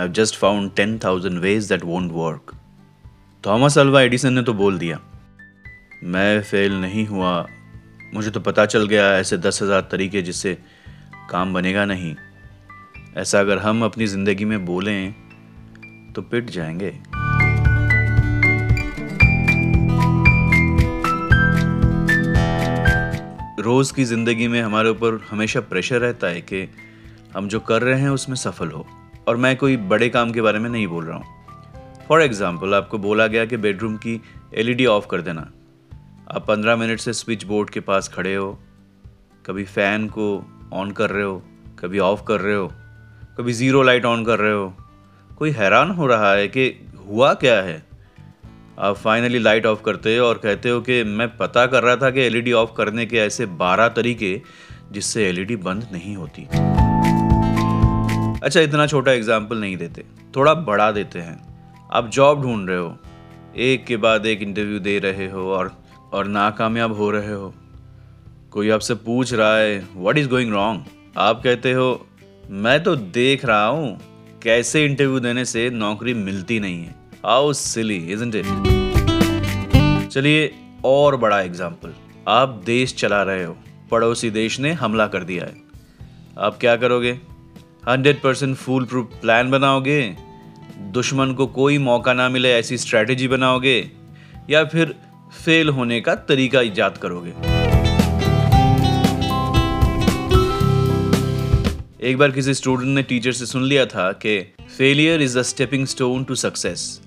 I just found ten thousand ways that won't work Thomas Alva Edison ने तो बोल दिया, मैं फेल नहीं हुआ। मुझे तो पता चल गया ऐसे दस हज़ार तरीके जिससे काम बनेगा नहीं। ऐसा अगर हम अपनी ज़िंदगी में बोलें तो पिट जाएँगे। रोज़ की ज़िंदगी में हमारे ऊपर हमेशा प्रेशर रहता है कि हम जो कर रहे हैं उसमें सफल हो। और मैं कोई बड़े काम के बारे में नहीं बोल रहा हूँ। फॉर एग्ज़ाम्पल आपको बोला गया कि बेडरूम की एलईडी ऑफ़ कर देना। आप पंद्रह मिनट से स्विच बोर्ड के पास खड़े हो। कभी फ़ैन को ऑन कर रहे हो, कभी ऑफ़ कर रहे हो, कभी ज़ीरो लाइट ऑन कर रहे हो। कोई हैरान हो रहा है कि हुआ क्या है? आप फाइनली लाइट ऑफ़ करते हो और कहते हो कि मैं पता कर रहा था कि एलईडी ऑफ़ करने के ऐसे बारह तरीके जिससे एलईडी बंद नहीं होती। अच्छा इतना छोटा एग्ज़ाम्पल नहीं देते, थोड़ा बड़ा देते हैं। आप जॉब ढूंढ रहे हो, एक के बाद एक इंटरव्यू दे रहे हो और और नाकामयाब हो रहे हो। कोई आपसे पूछ रहा है व्हाट इज़ गोइंग रॉन्ग आप कहते हो, मैं तो देख रहा हूँ, कैसे इंटरव्यू देने से नौकरी मिलती नहीं है। हाउ सिली इजंट इट चलिए, और बड़ा एग्ज़ाम्पल आप देश चला रहे हो, पड़ोसी देश ने हमला कर दिया है। आप क्या करोगे? Hundred percent fool proof plan बनाओगे। दुश्मन को कोई मौका ना मिले ऐसी स्ट्रैटेजी बनाओगे, या फिर फेल होने का तरीका ईजाद करोगे। एक बार किसी स्टूडेंट ने टीचर से सुन लिया था कि failure is the stepping stone to success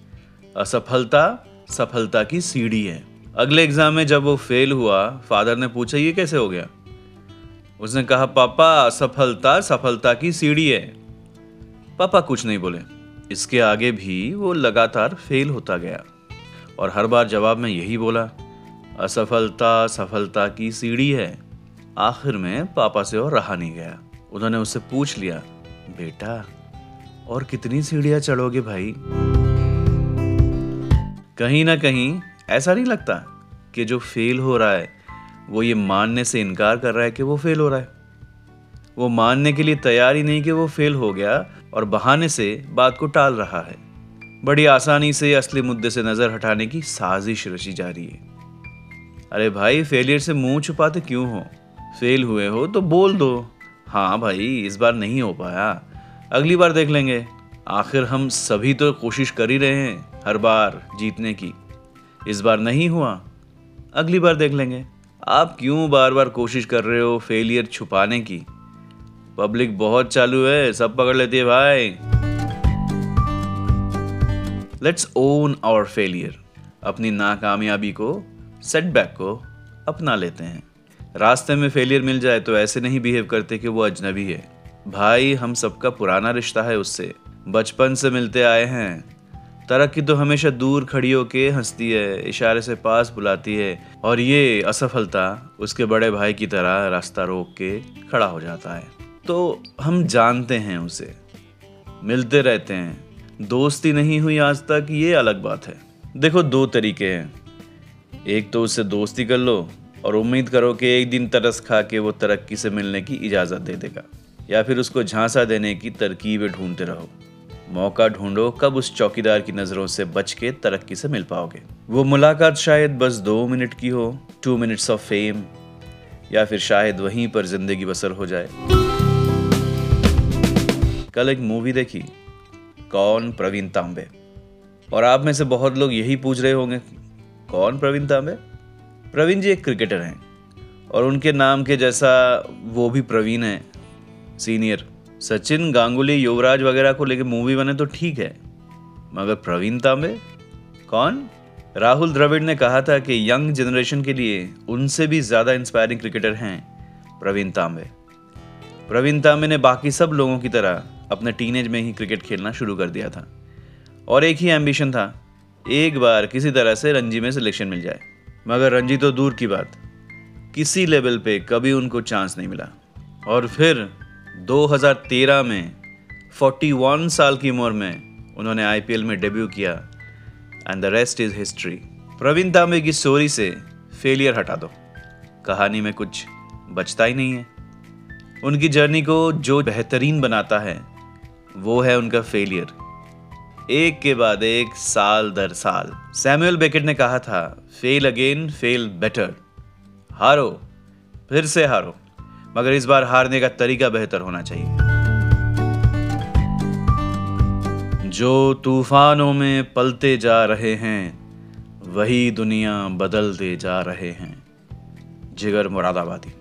असफलता सफलता की सीढ़ी है। अगले एग्ज़ाम में जब वो फेल हुआ फादर ने पूछा, ये कैसे हो गया? उसने कहा, पापा, सफलता सफलता की सीढ़ी है। पापा कुछ नहीं बोले। इसके आगे भी वो लगातार फेल होता गया और हर बार जवाब में यही बोला, असफलता, सफलता की सीढ़ी है। आखिर में पापा से और रहा नहीं गया। उन्होंने उससे पूछ लिया, बेटा, और कितनी सीढ़ियाँ चढ़ोगे भाई? कहीं ना कहीं ऐसा नहीं लगता कि जो फेल हो रहा है वो ये मानने से इनकार कर रहा है कि वो फेल हो रहा है। वो मानने के लिए तैयार ही नहीं कि वो फेल हो गया और बहाने से बात को टाल रहा है। बड़ी आसानी से, असली मुद्दे से नज़र हटाने की साजिश रची जा रही है। अरे भाई फेलियर से मुँह छुपाते क्यों हो? फेल हुए हो तो बोल दो। हाँ भाई, इस बार नहीं हो पाया। अगली बार देख लेंगे। आखिर हम सभी तो कोशिश कर ही रहे हैं, हर बार जीतने की। इस बार नहीं हुआ। अगली बार देख लेंगे। आप क्यों बार बार कोशिश कर रहे हो फेलियर छुपाने की? पब्लिक बहुत चालू है, सब पकड़ लेती है भाई। लेट्स ओन आवर फेलियर अपनी नाकामयाबी को सेटबैक को अपना लेते हैं। रास्ते में फेलियर मिल जाए तो ऐसे नहीं बिहेव करते कि वो अजनबी है। भाई, हम सबका पुराना रिश्ता है उससे। बचपन से मिलते आए हैं। तरक्की तो हमेशा दूर खड़ी होके हंसती है, इशारे से पास बुलाती है और ये असफलता उसके बड़े भाई की तरह रास्ता रोक के खड़ा हो जाता है। तो हम जानते हैं उसे, मिलते रहते हैं, दोस्ती नहीं हुई आज तक, ये अलग बात है। देखो दो तरीके हैं। एक तो उससे दोस्ती कर लो और उम्मीद करो कि एक दिन तरस खा के वो तरक्की से मिलने की इजाज़त दे देगा, या फिर उसको झांसा देने की तरकीबें ढूंढते रहो। मौका ढूंढो, कब उस चौकीदार की नज़रों से बच के तरक्की से मिल पाओगे। वो मुलाकात शायद बस दो मिनट की हो टू मिनट्स ऑफ़ फेम या फिर शायद वहीं पर ज़िंदगी बसर हो जाए। कल एक मूवी देखी, कौन प्रवीण तांबे? और आप में से बहुत लोग यही पूछ रहे होंगे, कौन प्रवीण तांबे? प्रवीण जी एक क्रिकेटर हैं, और उनके नाम के जैसा वो भी प्रवीण है सीनियर सचिन, गांगुली, युवराज वगैरह को लेके मूवी बने तो ठीक है। मगर प्रवीण तांबे? कौन? राहुल द्रविड़ ने कहा था कि यंग जनरेशन के लिए उनसे भी ज़्यादा इंस्पायरिंग क्रिकेटर हैं प्रवीण तांबे। प्रवीण तांबे ने बाकी सब लोगों की तरह अपने टीनेज में ही क्रिकेट खेलना शुरू कर दिया था। और एक ही एम्बिशन था, एक बार किसी तरह से रणजी में सिलेक्शन मिल जाए। मगर रणजी तो दूर की बात, किसी लेवल पे कभी उनको चांस नहीं मिला। और फिर 2013 में 41 साल की उम्र में उन्होंने आईपीएल में डेब्यू किया and the rest is history Praveen Tambe की स्टोरी से फेलियर हटा दो। कहानी में कुछ बचता ही नहीं है। उनकी जर्नी को जो बेहतरीन बनाता है, वो है उनका फेलियर एक के बाद एक, साल दर साल। सैमुअल बेकेट ने कहा था फेल अगेन फेल बेटर हारो, फिर से हारो। मगर इस बार हारने का तरीका बेहतर होना चाहिए। जो तूफानों में पलते जा रहे हैं, वही दुनिया बदलते जा रहे हैं। जिगर मुरादाबादी।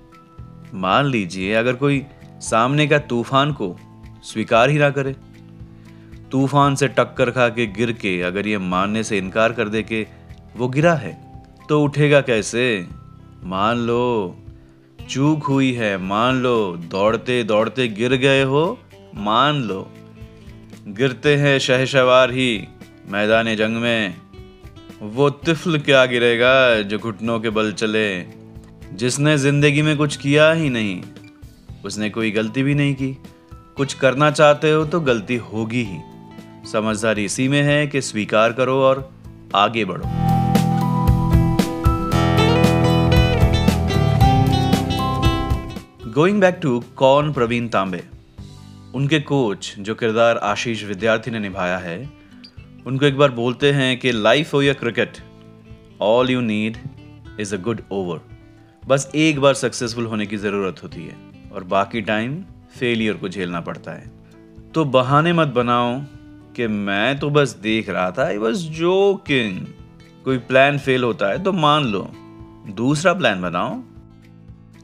मान लीजिए अगर कोई सामने का तूफ़ान को स्वीकार ही ना करे। तूफ़ान से टक्कर खा के गिर के अगर ये मानने से इनकार कर दे के वो गिरा है तो उठेगा कैसे? मान लो चूक हुई है। मान लो, दौड़ते दौड़ते गिर गए हो। मान लो। गिरते हैं शहशवार ही मैदान जंग में। वो तिफल क्या गिरेगा जो घुटनों के बल चले? जिसने ज़िंदगी में कुछ किया ही नहीं, उसने कोई गलती भी नहीं की। कुछ करना चाहते हो तो गलती होगी ही। समझदारी इसी में है कि स्वीकार करो और आगे बढ़ो। गोइंग बैक टू कौन प्रवीण तांबे? उनके कोच जो किरदार आशीष विद्यार्थी ने निभाया है, उनको एक बार बोलते हैं कि लाइफ हो या cricket all you need is a good over बस एक बार सक्सेसफुल होने की ज़रूरत होती है और बाकी टाइम फेलियर को झेलना पड़ता है। तो बहाने मत बनाओ कि मैं तो बस देख रहा था आई वॉज़ जोकिंग कोई प्लान फेल होता है तो मान लो। दूसरा प्लान बनाओ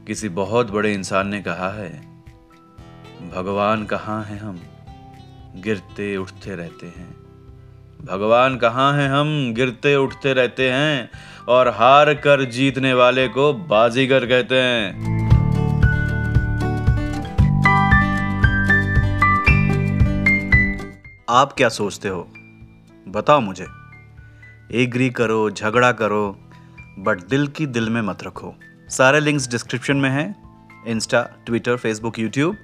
किसी बहुत बड़े इंसान ने कहा है, भगवान कहाँ हैं हम? गिरते उठते रहते हैं। भगवान कहाँ हैं हम? गिरते उठते रहते हैं और हार कर जीतने वाले को बाजीगर कहते हैं। आप क्या सोचते हो? बताओ मुझे। एग्री करो, झगड़ा करो, बट दिल की दिल में मत रखो। सारे लिंक्स डिस्क्रिप्शन में हैं Insta Twitter Facebook YouTube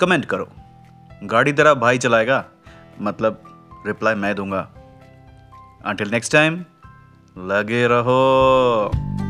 comment करो। गाड़ी तेरा भाई चलाएगा मतलब रिप्लाई मैं दूँगा। अंटिल नेक्स्ट टाइम लगे रहो।